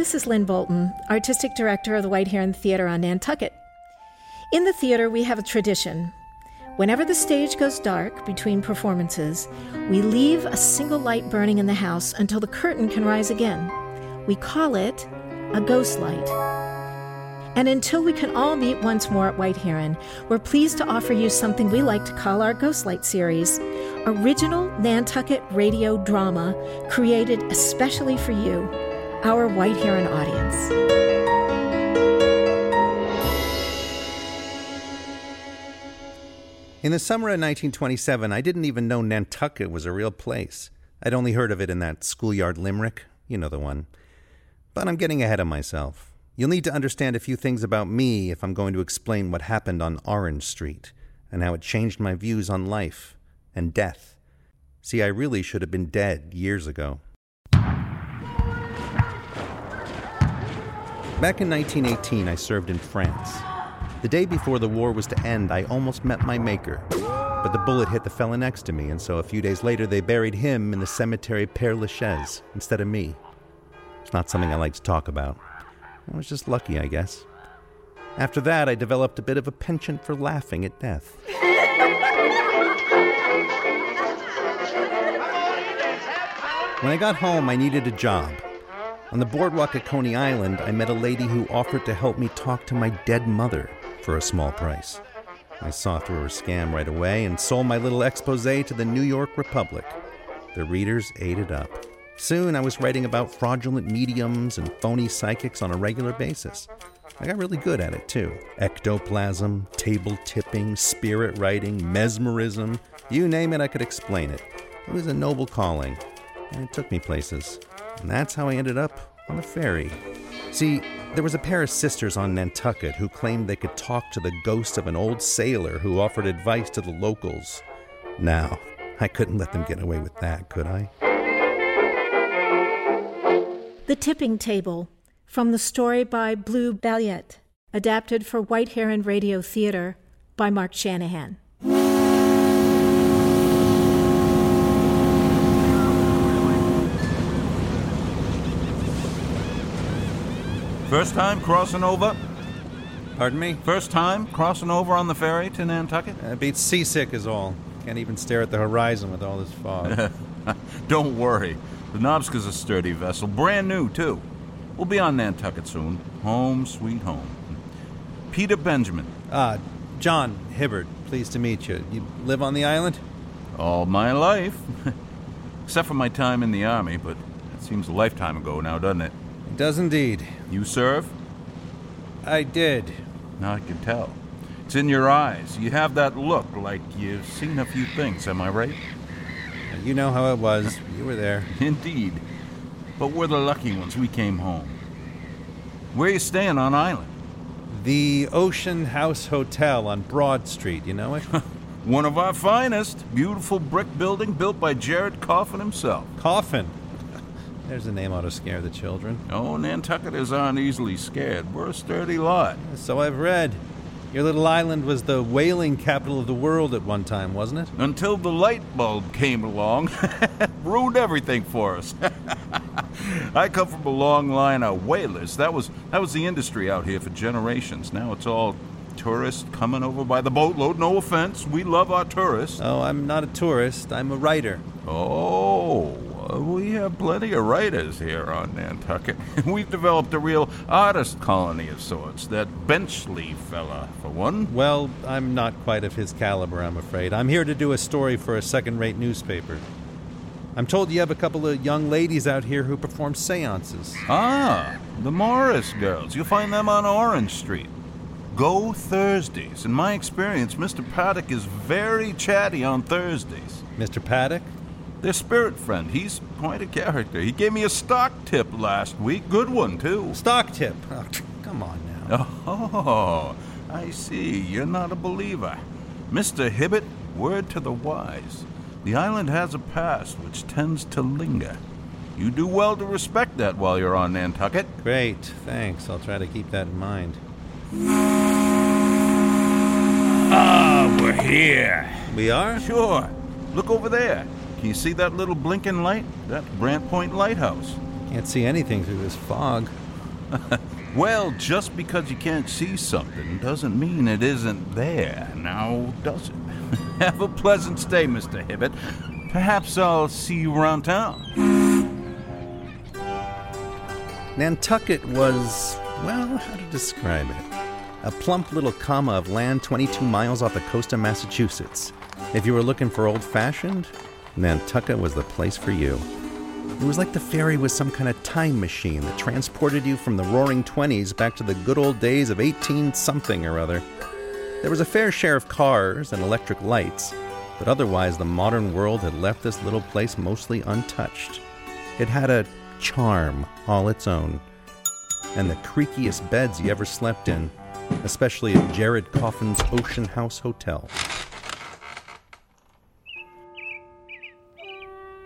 this is Lynn Bolton, Artistic Director of the White Heron Theater on Nantucket. In the theater, we have a tradition. Whenever the stage goes dark between performances, we leave a single light burning in the house until the curtain can rise again. We call it a ghost light. And until we can all meet once more at White Heron, we're pleased to offer you something we like to call our Ghost Light series original Nantucket radio drama created especially for you, our White Heron audience. In the summer of 1927, I didn't even know Nantucket was a real place. I'd only heard of it in that schoolyard limerick. You know the one. But I'm getting ahead of myself. You'll need to understand a few things about me if I'm going to explain what happened on Orange Street and how it changed my views on life and death. See, I really should have been dead years ago. Back in 1918, I served in France. The day before the war was to end, I almost met my maker. But the bullet hit the fella next to me, and so a few days later they buried him in the cemetery Père Lachaise instead of me. It's not something I like to talk about. I was just lucky, I guess. After that, I developed a bit of a penchant for laughing at death. When I got home, I needed a job. On the boardwalk at Coney Island, I met a lady who offered to help me talk to my dead mother for a small price. I saw through her scam right away and sold my little expose to the New York Republic. The readers ate it up. Soon I was writing about fraudulent mediums and phony psychics on a regular basis. I got really good at it too. Ectoplasm, table tipping, spirit writing, mesmerism you name it, I could explain it. It was a noble calling, and it took me places. And that's how I ended up on a ferry. See, there was a pair of sisters on Nantucket who claimed they could talk to the ghost of an old sailor who offered advice to the locals. Now, I couldn't let them get away with that, could I? The Tipping Table, from the story by Blue Balliett, adapted for White Heron Radio Theater by Mark Shanahan. First time crossing over? Pardon me? First time crossing over on the ferry to Nantucket? Uh, beats seasick is all. Can't even stare at the horizon with all this fog. Don't worry. The Nobska's a sturdy vessel, brand new, too. We'll be on Nantucket soon. Home, sweet home. Peter Benjamin. Ah, John Hibbert. Pleased to meet you. You live on the island? All my life. Except for my time in the Army, but that seems a lifetime ago now, doesn't it? It does indeed. You serve? I did. Now I can tell. It's in your eyes. You have that look like you've seen a few things, am I right? You know how it was. You were there. Indeed. But we're the lucky ones. We came home. Where are you staying on island? The Ocean House Hotel on Broad Street. You know it? One of our finest. Beautiful brick building built by Jared Coffin himself. Coffin. There's a name ought to scare the children. Oh, Nantucketers aren't easily scared. We're a sturdy lot. So I've read. Your little island was the whaling capital of the world at one time, wasn't it? Until the light bulb came along, ruined everything for us. I come from a long line of whalers. That was that was the industry out here for generations. Now it's all tourists coming over by the boatload. No offense, we love our tourists. Oh, I'm not a tourist. I'm a writer. Oh, we have plenty of writers here on Nantucket. We've developed a real artist colony of sorts. That Benchley fella, for one. Well, I'm not quite of his caliber, I'm afraid. I'm here to do a story for a second rate newspaper. I'm told you have a couple of young ladies out here who perform seances. Ah, the Morris girls. You'll find them on Orange Street. Go Thursdays. In my experience, Mr. Paddock is very chatty on Thursdays. Mr. Paddock? Their spirit friend. He's quite a character. He gave me a stock tip last week. Good one, too. Stock tip? Oh, come on now. Oh, I see. You're not a believer. Mr. Hibbert, word to the wise. The island has a past which tends to linger. You do well to respect that while you're on Nantucket. Great, thanks. I'll try to keep that in mind. Ah, we're here. We are? Sure. Look over there. Can you see that little blinking light? That's Brant Point Lighthouse. Can't see anything through this fog. well, just because you can't see something doesn't mean it isn't there, now does it? Have a pleasant stay, Mr. Hibbert. Perhaps I'll see you around town. Nantucket was, well, how to describe it? A plump little comma of land 22 miles off the coast of Massachusetts. If you were looking for old fashioned, Nantucket was the place for you. It was like the ferry was some kind of time machine that transported you from the roaring 20s back to the good old days of 18 something or other. There was a fair share of cars and electric lights, but otherwise the modern world had left this little place mostly untouched. It had a charm all its own, and the creakiest beds you ever slept in, especially at Jared Coffin's Ocean House Hotel.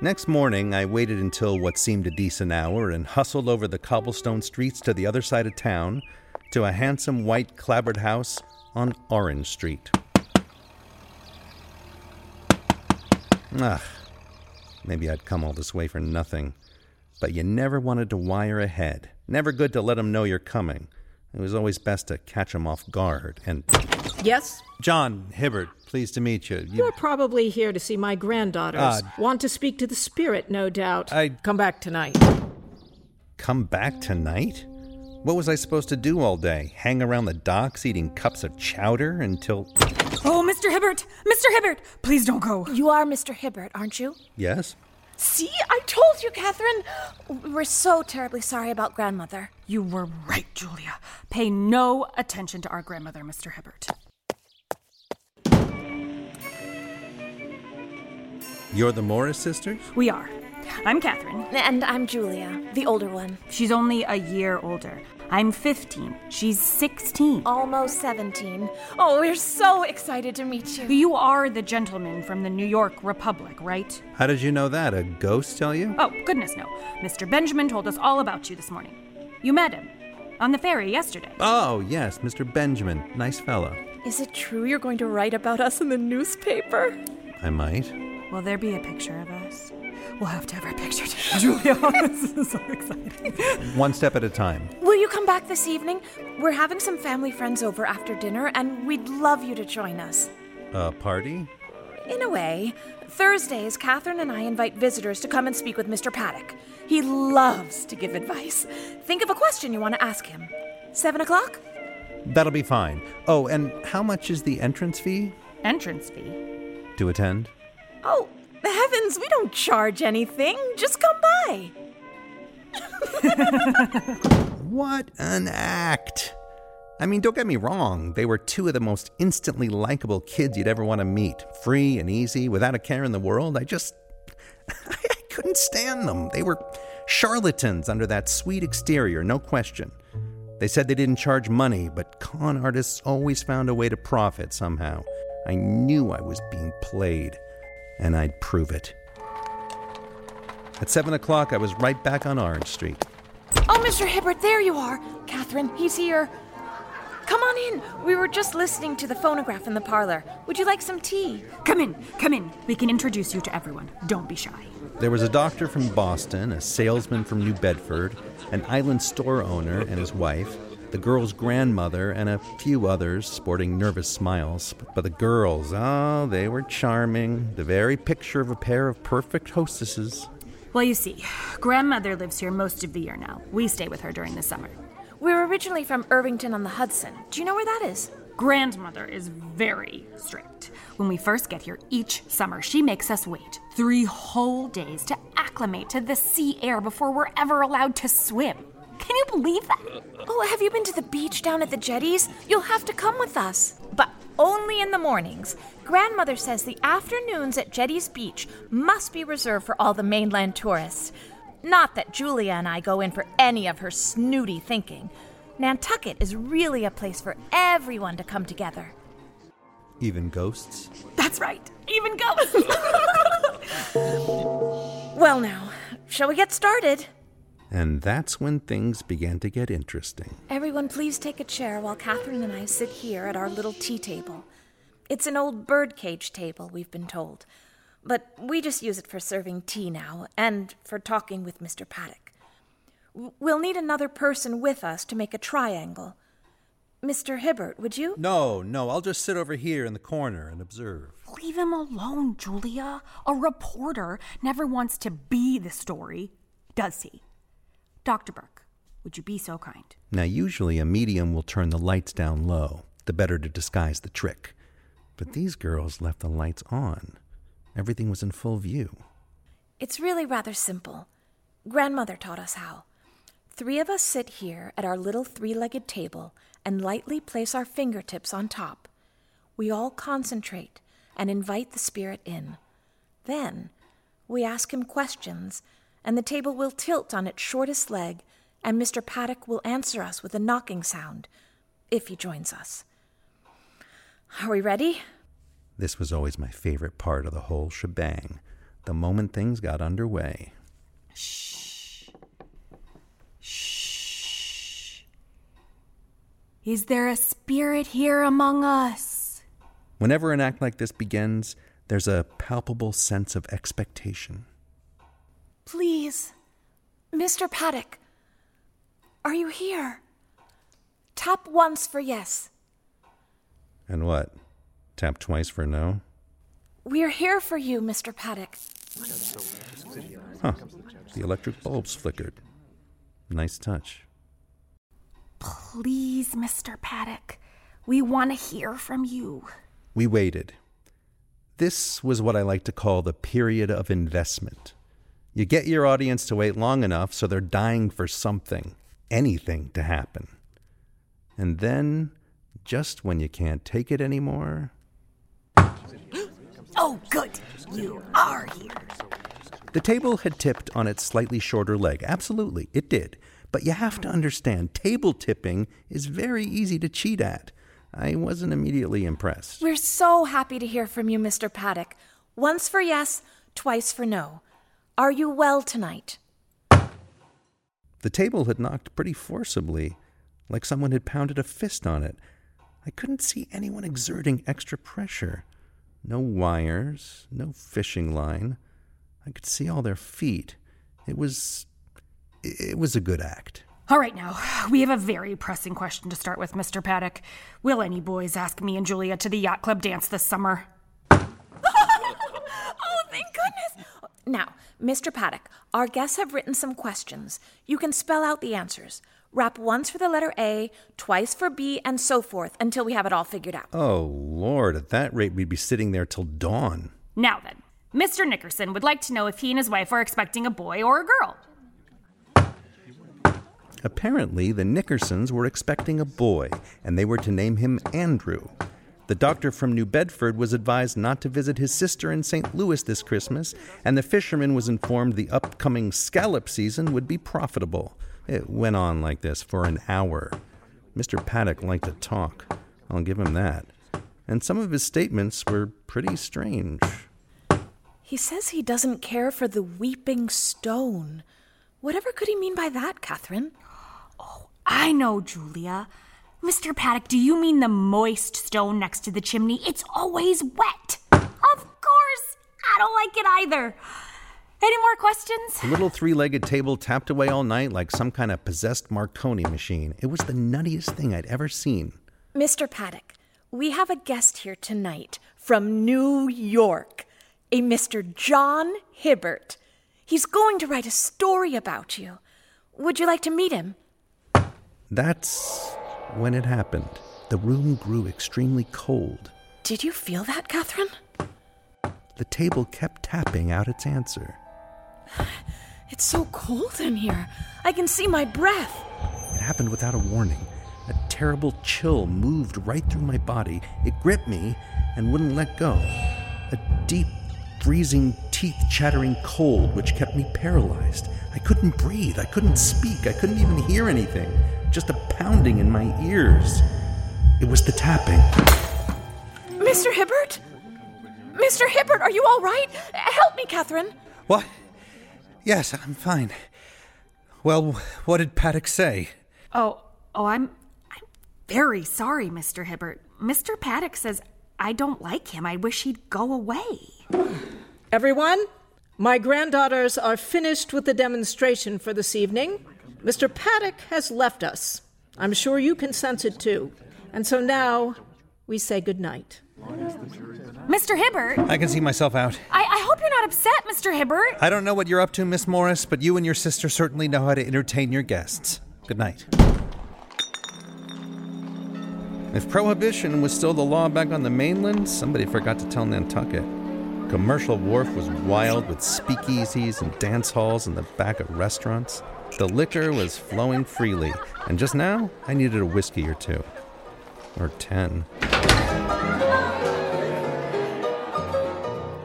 Next morning, I waited until what seemed a decent hour and hustled over the cobblestone streets to the other side of town to a handsome white clapboard house on Orange Street. Ugh, maybe I'd come all this way for nothing. But you never wanted to wire ahead. Never good to let 'em know you're coming. It was always best to catch 'em off guard. And Yes? John Hibbert, pleased to meet you. You- You're probably here to see my granddaughters. Ah. Want to speak to the spirit, no doubt. I- Come back tonight. come back tonight? What was I supposed to do all day? Hang around the docks eating cups of chowder until. Oh, Mr. Hibbert! Mr. Hibbert! Please don't go. You are Mr. Hibbert, aren't you? Yes? See, I told you, Catherine. We're so terribly sorry about grandmother. You were right, Julia. Pay no attention to our grandmother, Mr. Hibbert. You're the Morris sisters? We are. I'm Catherine. And I'm Julia, the older one. She's only a year older. I'm 15. She's 16. Almost 17. Oh, we're so excited to meet you. You are the gentleman from the New York Republic, right? How did you know that? A ghost tell you? Oh, goodness, no. Mr. Benjamin told us all about you this morning. You met him on the ferry yesterday. Oh, yes, Mr. Benjamin. Nice fellow. Is it true you're going to write about us in the newspaper? I might. Will there be a picture of us? We'll have to have our picture taken, Julia. this is so exciting. One step at a time. Will you come back this evening? We're having some family friends over after dinner, and we'd love you to join us. A party? In a way, Thursdays, Catherine and I invite visitors to come and speak with Mr. Paddock. He loves to give advice. Think of a question you want to ask him. Seven o'clock? That'll be fine. Oh, and how much is the entrance fee Entrance fee. to attend? Oh, heavens, we don't charge anything. Just come by. What an act! I mean, don't get me wrong, they were two of the most instantly likable kids you'd ever want to meet. Free and easy, without a care in the world. I just. I couldn't stand them. They were charlatans under that sweet exterior, no question. They said they didn't charge money, but con artists always found a way to profit somehow. I knew I was being played, and I'd prove it. At 7 o'clock, I was right back on Orange Street. Oh, Mr. Hibbert, there you are. Catherine, he's here. Come on in. We were just listening to the phonograph in the parlor. Would you like some tea? Come in, come in. We can introduce you to everyone. Don't be shy. There was a doctor from Boston, a salesman from New Bedford, an island store owner and his wife, the girl's grandmother, and a few others sporting nervous smiles. But the girls, oh, they were charming, the very picture of a pair of perfect hostesses. Well, you see, grandmother lives here most of the year now. We stay with her during the summer. We're originally from Irvington on the Hudson. Do you know where that is? Grandmother is very strict. When we first get here each summer, she makes us wait three whole days to acclimate to the sea air before we're ever allowed to swim. Can you believe that? Oh, have you been to the beach down at the jetties? You'll have to come with us. But only in the mornings. Grandmother says the afternoons at Jetties Beach must be reserved for all the mainland tourists. Not that Julia and I go in for any of her snooty thinking. Nantucket is really a place for everyone to come together. Even ghosts? That's right. Even ghosts. Well, now, shall we get started? And that's when things began to get interesting. Everyone, please take a chair while Catherine and I sit here at our little tea table. It's an old birdcage table, we've been told, but we just use it for serving tea now and for talking with Mr. Paddock. We'll need another person with us to make a triangle. Mr. Hibbert, would you? No, no, I'll just sit over here in the corner and observe. Leave him alone, Julia. A reporter never wants to be the story, does he? Dr. Burke, would you be so kind? Now, usually a medium will turn the lights down low, the better to disguise the trick. But these girls left the lights on. Everything was in full view. It's really rather simple. Grandmother taught us how. Three of us sit here at our little three legged table and lightly place our fingertips on top. We all concentrate and invite the spirit in. Then we ask him questions, and the table will tilt on its shortest leg, and Mr. Paddock will answer us with a knocking sound, if he joins us. Are we ready? This was always my favorite part of the whole shebang the moment things got underway. Shh. Shh. Is there a spirit here among us? Whenever an act like this begins, there's a palpable sense of expectation. Please, Mr. Paddock, are you here? Tap once for yes. And what? Tap twice for no? We're here for you, Mr. Paddock. Huh. The electric bulbs flickered. Nice touch. Please, Mr. Paddock, we want to hear from you. We waited. This was what I like to call the period of investment. You get your audience to wait long enough so they're dying for something, anything to happen. And then, just when you can't take it anymore. Oh, good. You are here. The table had tipped on its slightly shorter leg. Absolutely, it did. But you have to understand, table tipping is very easy to cheat at. I wasn't immediately impressed. We're so happy to hear from you, Mr. Paddock. Once for yes, twice for no. Are you well tonight? The table had knocked pretty forcibly, like someone had pounded a fist on it. I couldn't see anyone exerting extra pressure. No wires, no fishing line. I could see all their feet. It was. It was a good act. All right, now, we have a very pressing question to start with, Mr. Paddock. Will any boys ask me and Julia to the yacht club dance this summer? oh, thank goodness. Now, Mr. Paddock, our guests have written some questions. You can spell out the answers. Rap once for the letter A, twice for B, and so forth until we have it all figured out. Oh, Lord, at that rate, we'd be sitting there till dawn. Now then, Mr. Nickerson would like to know if he and his wife are expecting a boy or a girl. Apparently, the Nickersons were expecting a boy, and they were to name him Andrew. The doctor from New Bedford was advised not to visit his sister in St. Louis this Christmas, and the fisherman was informed the upcoming scallop season would be profitable. It went on like this for an hour. Mr. Paddock liked to talk. I'll give him that. And some of his statements were pretty strange. He says he doesn't care for the weeping stone. Whatever could he mean by that, Catherine? Oh, I know, Julia. Mr. Paddock, do you mean the moist stone next to the chimney? It's always wet. Of course. I don't like it either. Any more questions? The little three legged table tapped away all night like some kind of possessed Marconi machine. It was the nuttiest thing I'd ever seen. Mr. Paddock, we have a guest here tonight from New York, a Mr. John Hibbert. He's going to write a story about you. Would you like to meet him? That's when it happened. The room grew extremely cold. Did you feel that, Catherine? The table kept tapping out its answer. It's so cold in here. I can see my breath. It happened without a warning. A terrible chill moved right through my body. It gripped me and wouldn't let go. A deep, freezing, teeth chattering cold which kept me paralyzed. I couldn't breathe. I couldn't speak. I couldn't even hear anything. Just a pounding in my ears. It was the tapping. Mr. Hibbert? Mr. Hibbert, are you all right? Help me, Catherine. What? Yes, I'm fine. Well, what did Paddock say? Oh, oh, I'm, I'm very sorry, Mr. Hibbert. Mr. Paddock says I don't like him. I wish he'd go away. Everyone, my granddaughters are finished with the demonstration for this evening. Mr. Paddock has left us. I'm sure you can sense it too. And so now we say good night. Mr. Hibbert, I can see myself out. I, I hope you're not upset, Mr. Hibbert. I don't know what you're up to, Miss Morris, but you and your sister certainly know how to entertain your guests. Good night. If prohibition was still the law back on the mainland, somebody forgot to tell Nantucket. Commercial Wharf was wild with speakeasies and dance halls in the back of restaurants. The liquor was flowing freely, and just now I needed a whiskey or two. Or ten.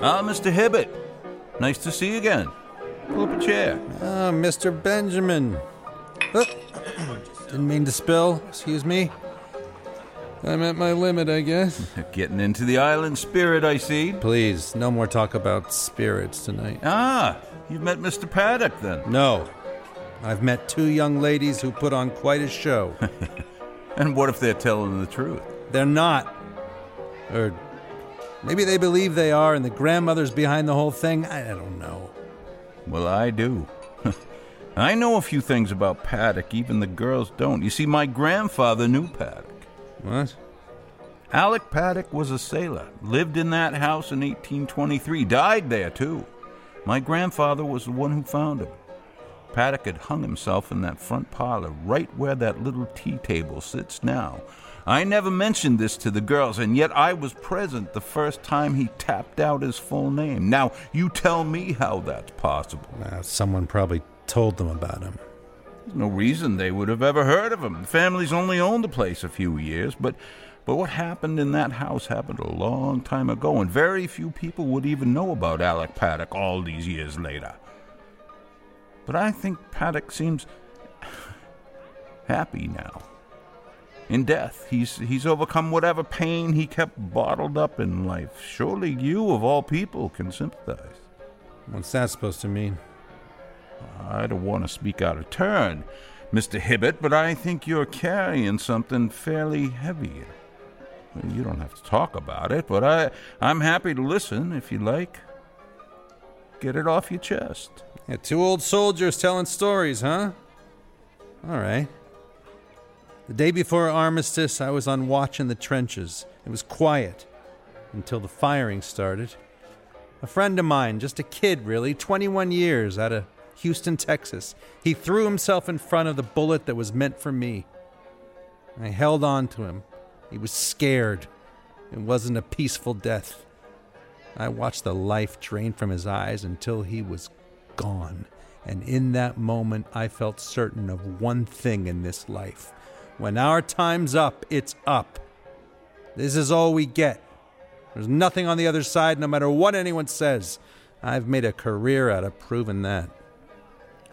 Ah, Mr. Hibbert. Nice to see you again. Pull up a chair. Ah, Mr. Benjamin. Oh, didn't mean to spill. Excuse me. I'm at my limit, I guess. Getting into the island spirit, I see. Please, no more talk about spirits tonight. Ah, you've met Mr. Paddock then. No. I've met two young ladies who put on quite a show. And what if they're telling the truth? They're not. Or maybe they believe they are, and the grandmother's behind the whole thing. I don't know. Well, I do. I know a few things about Paddock, even the girls don't. You see, my grandfather knew Paddock. What? Alec Paddock was a sailor, lived in that house in 1823, died there too. My grandfather was the one who found him. Paddock had hung himself in that front parlor, right where that little tea table sits now. I never mentioned this to the girls, and yet I was present the first time he tapped out his full name. Now, you tell me how that's possible. Uh, someone probably told them about him. No reason they would have ever heard of him. The family's only owned the place a few years, but but what happened in that house happened a long time ago, and very few people would even know about Alec Paddock all these years later. But I think Paddock seems happy now. In death, he's he's overcome whatever pain he kept bottled up in life. Surely you, of all people, can sympathize. What's that supposed to mean? I don't want to speak out of turn, Mr. Hibbert, but I think you're carrying something fairly heavy. You don't have to talk about it, but I, I'm happy to listen if you like. Get it off your chest. Yeah, two old soldiers telling stories, huh? All right. The day before armistice, I was on watch in the trenches. It was quiet until the firing started. A friend of mine, just a kid really, 21 years, out of Houston, Texas, he threw himself in front of the bullet that was meant for me. I held on to him. He was scared. It wasn't a peaceful death. I watched the life drain from his eyes until he was gone. And in that moment, I felt certain of one thing in this life. When our time's up, it's up. This is all we get. There's nothing on the other side, no matter what anyone says. I've made a career out of proving that.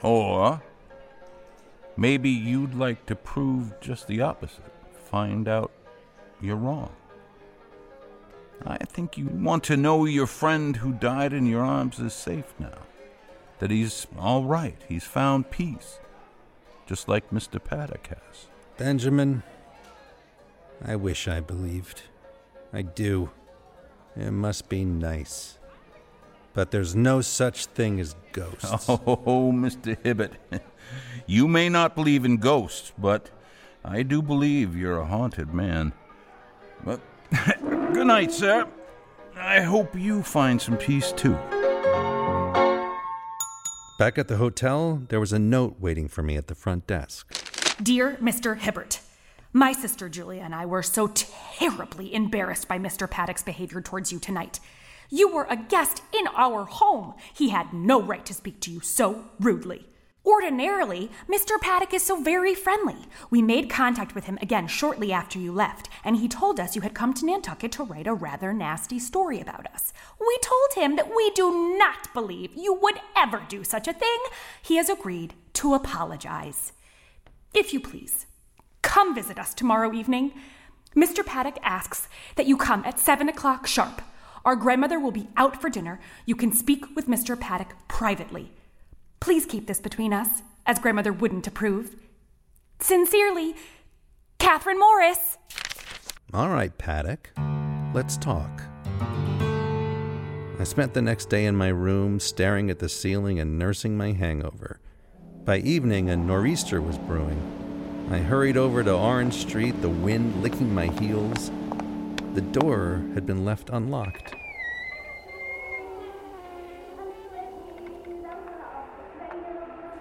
Or maybe you'd like to prove just the opposite. Find out you're wrong. I think you want to know your friend who died in your arms is safe now. That he's all right. He's found peace. Just like Mr. Paddock has. Benjamin, I wish I believed. I do. It must be nice. But there's no such thing as ghosts. Oh, Mr. Hibbert. You may not believe in ghosts, but I do believe you're a haunted man. But good night, sir. I hope you find some peace too. Back at the hotel, there was a note waiting for me at the front desk. Dear Mr. Hibbert, my sister Julia and I were so terribly embarrassed by Mr. Paddock's behavior towards you tonight. You were a guest in our home. He had no right to speak to you so rudely. Ordinarily, Mr. Paddock is so very friendly. We made contact with him again shortly after you left, and he told us you had come to Nantucket to write a rather nasty story about us. We told him that we do not believe you would ever do such a thing. He has agreed to apologize. If you please, come visit us tomorrow evening. Mr. Paddock asks that you come at seven o'clock sharp. Our grandmother will be out for dinner. You can speak with Mr. Paddock privately. Please keep this between us, as grandmother wouldn't approve. Sincerely, Catherine Morris. All right, Paddock. Let's talk. I spent the next day in my room staring at the ceiling and nursing my hangover. By evening, a nor'easter was brewing. I hurried over to Orange Street, the wind licking my heels. The door had been left unlocked.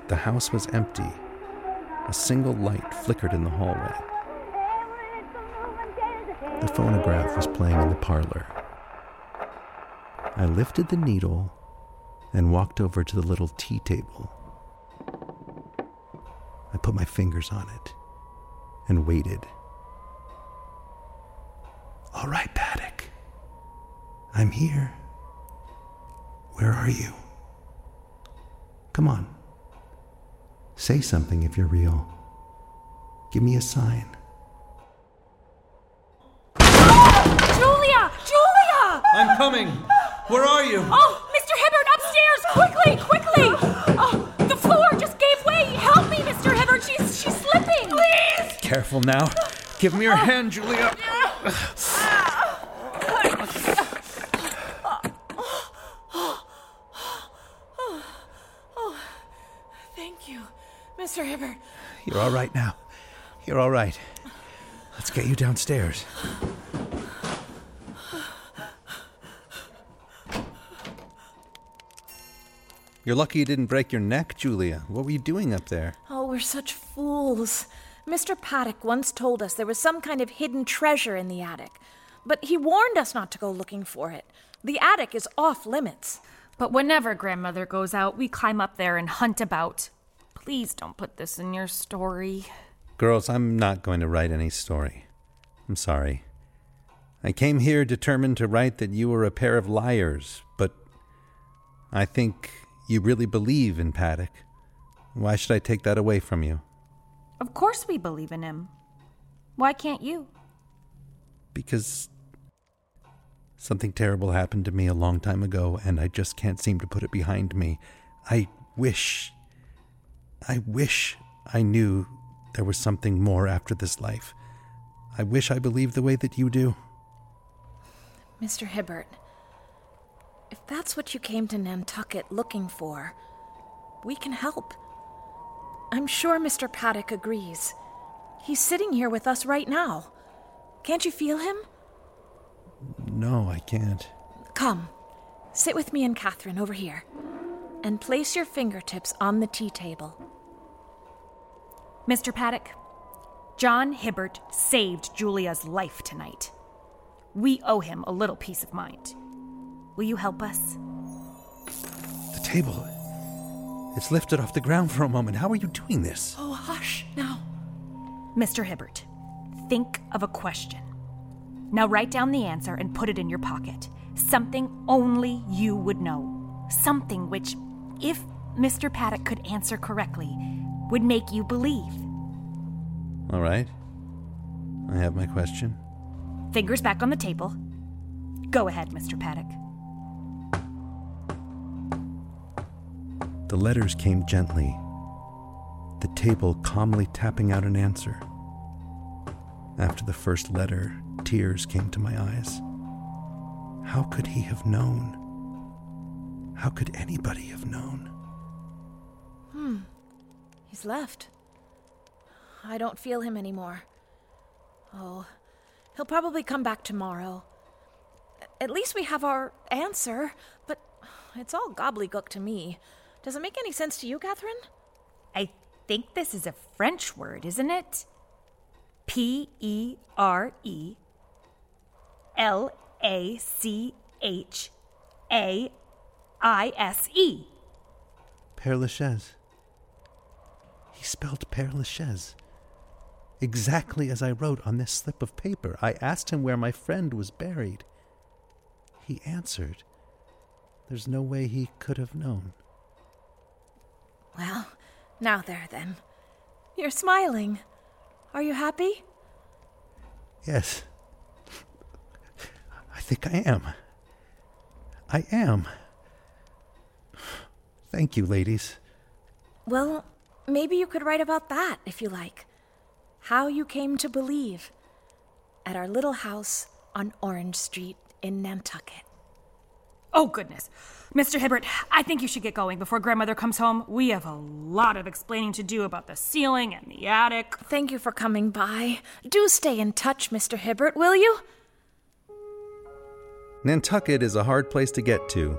The house was empty. A single light flickered in the hallway. The phonograph was playing in the parlor. I lifted the needle and walked over to the little tea table. I put my fingers on it and waited. All right, Paddock. I'm here. Where are you? Come on. Say something if you're real. Give me a sign. Julia! Julia! I'm coming. Where are you? Oh, Mr. Hibbert, upstairs! Quickly, quickly! Oh, the floor just gave way! Help me, Mr. Hibbert! She's she's slipping! Please! Careful now. Give me your oh. hand, Julia. Thank you, Mr. Hibbert. You're all right now. You're all right. Let's get you downstairs. You're lucky you didn't break your neck, Julia. What were you doing up there? Oh, we're such fools. Mr. Paddock once told us there was some kind of hidden treasure in the attic, but he warned us not to go looking for it. The attic is off limits. But whenever grandmother goes out, we climb up there and hunt about. Please don't put this in your story. Girls, I'm not going to write any story. I'm sorry. I came here determined to write that you were a pair of liars, but I think you really believe in Paddock. Why should I take that away from you? Of course we believe in him. Why can't you? Because something terrible happened to me a long time ago, and I just can't seem to put it behind me. I wish. I wish I knew there was something more after this life. I wish I believed the way that you do. Mr. Hibbert, if that's what you came to Nantucket looking for, we can help. I'm sure Mr. Paddock agrees. He's sitting here with us right now. Can't you feel him? No, I can't. Come, sit with me and Catherine over here, and place your fingertips on the tea table. Mr. Paddock, John Hibbert saved Julia's life tonight. We owe him a little peace of mind. Will you help us? The table. It's lifted off the ground for a moment. How are you doing this? Oh, hush now. Mr. Hibbert, think of a question. Now write down the answer and put it in your pocket. Something only you would know. Something which, if Mr. Paddock could answer correctly, would make you believe. All right. I have my question. Fingers back on the table. Go ahead, Mr. Paddock. The letters came gently, the table calmly tapping out an answer. After the first letter, tears came to my eyes. How could he have known? How could anybody have known? Hmm. He's left. I don't feel him anymore. Oh, he'll probably come back tomorrow. At least we have our answer, but it's all gobbledygook to me. Does it make any sense to you, Catherine? I think this is a French word, isn't it? P E R E L A C H A I S E. Père Lachaise. He spelled Père Lachaise. Exactly as I wrote on this slip of paper. I asked him where my friend was buried. He answered. There's no way he could have known. Well, now there then. You're smiling. Are you happy? Yes. I think I am. I am. Thank you, ladies. Well, maybe you could write about that if you like. How you came to believe at our little house on Orange Street in Nantucket. Oh, goodness. Mr. Hibbert, I think you should get going before grandmother comes home. We have a lot of explaining to do about the ceiling and the attic. Thank you for coming by. Do stay in touch, Mr. Hibbert, will you? Nantucket is a hard place to get to,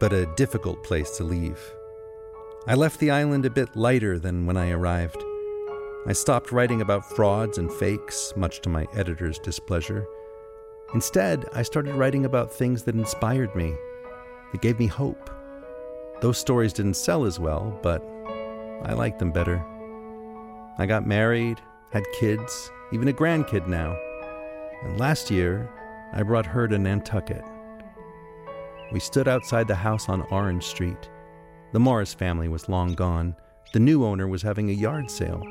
but a difficult place to leave. I left the island a bit lighter than when I arrived. I stopped writing about frauds and fakes, much to my editor's displeasure. Instead, I started writing about things that inspired me, that gave me hope. Those stories didn't sell as well, but I liked them better. I got married, had kids, even a grandkid now. And last year, I brought her to Nantucket. We stood outside the house on Orange Street. The Morris family was long gone. The new owner was having a yard sale.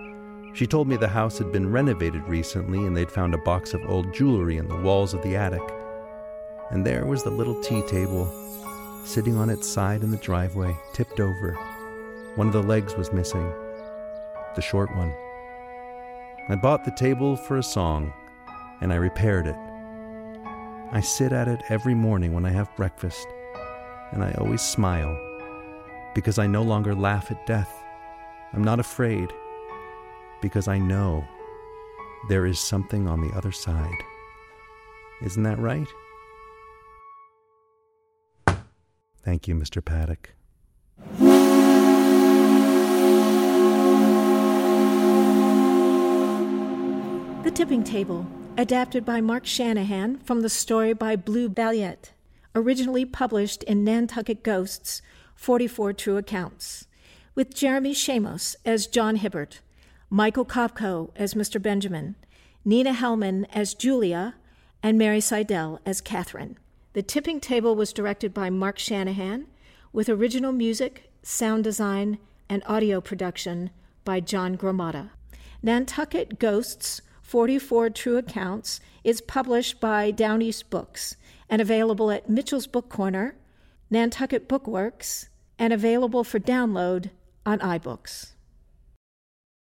She told me the house had been renovated recently and they'd found a box of old jewelry in the walls of the attic. And there was the little tea table, sitting on its side in the driveway, tipped over. One of the legs was missing, the short one. I bought the table for a song, and I repaired it. I sit at it every morning when I have breakfast, and I always smile because I no longer laugh at death. I'm not afraid because I know there is something on the other side. Isn't that right? Thank you, Mr. Paddock. The Tipping Table, adapted by Mark Shanahan from the story by Blue Balliett, originally published in Nantucket Ghosts 44 True Accounts, with Jeremy Shamos as John Hibbert, Michael Kopko as Mr. Benjamin, Nina Hellman as Julia, and Mary Seidel as Catherine. The Tipping Table was directed by Mark Shanahan, with original music, sound design, and audio production by John Gromada. Nantucket Ghosts 44 True Accounts is published by Down East Books and available at Mitchell's Book Corner, Nantucket Bookworks, and available for download on iBooks.